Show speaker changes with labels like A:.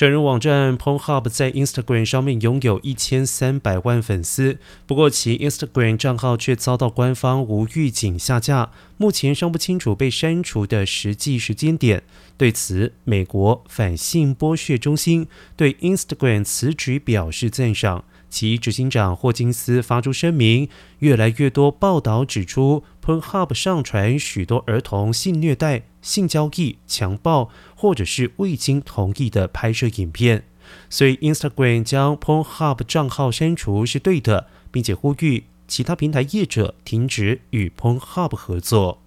A: 成人网站 Pornhub 在 Instagram 上面拥有一千三百万粉丝，不过其 Instagram 账号却遭到官方无预警下架，目前尚不清楚被删除的实际时间点。对此，美国反性剥削中心对 Instagram 此举表示赞赏。其执行长霍金斯发出声明：越来越多报道指出，Pornhub 上传许多儿童性虐待、性交易、强暴，或者是未经同意的拍摄影片。所以，Instagram 将 Pornhub 账号删除是对的，并且呼吁其他平台业者停止与 Pornhub 合作。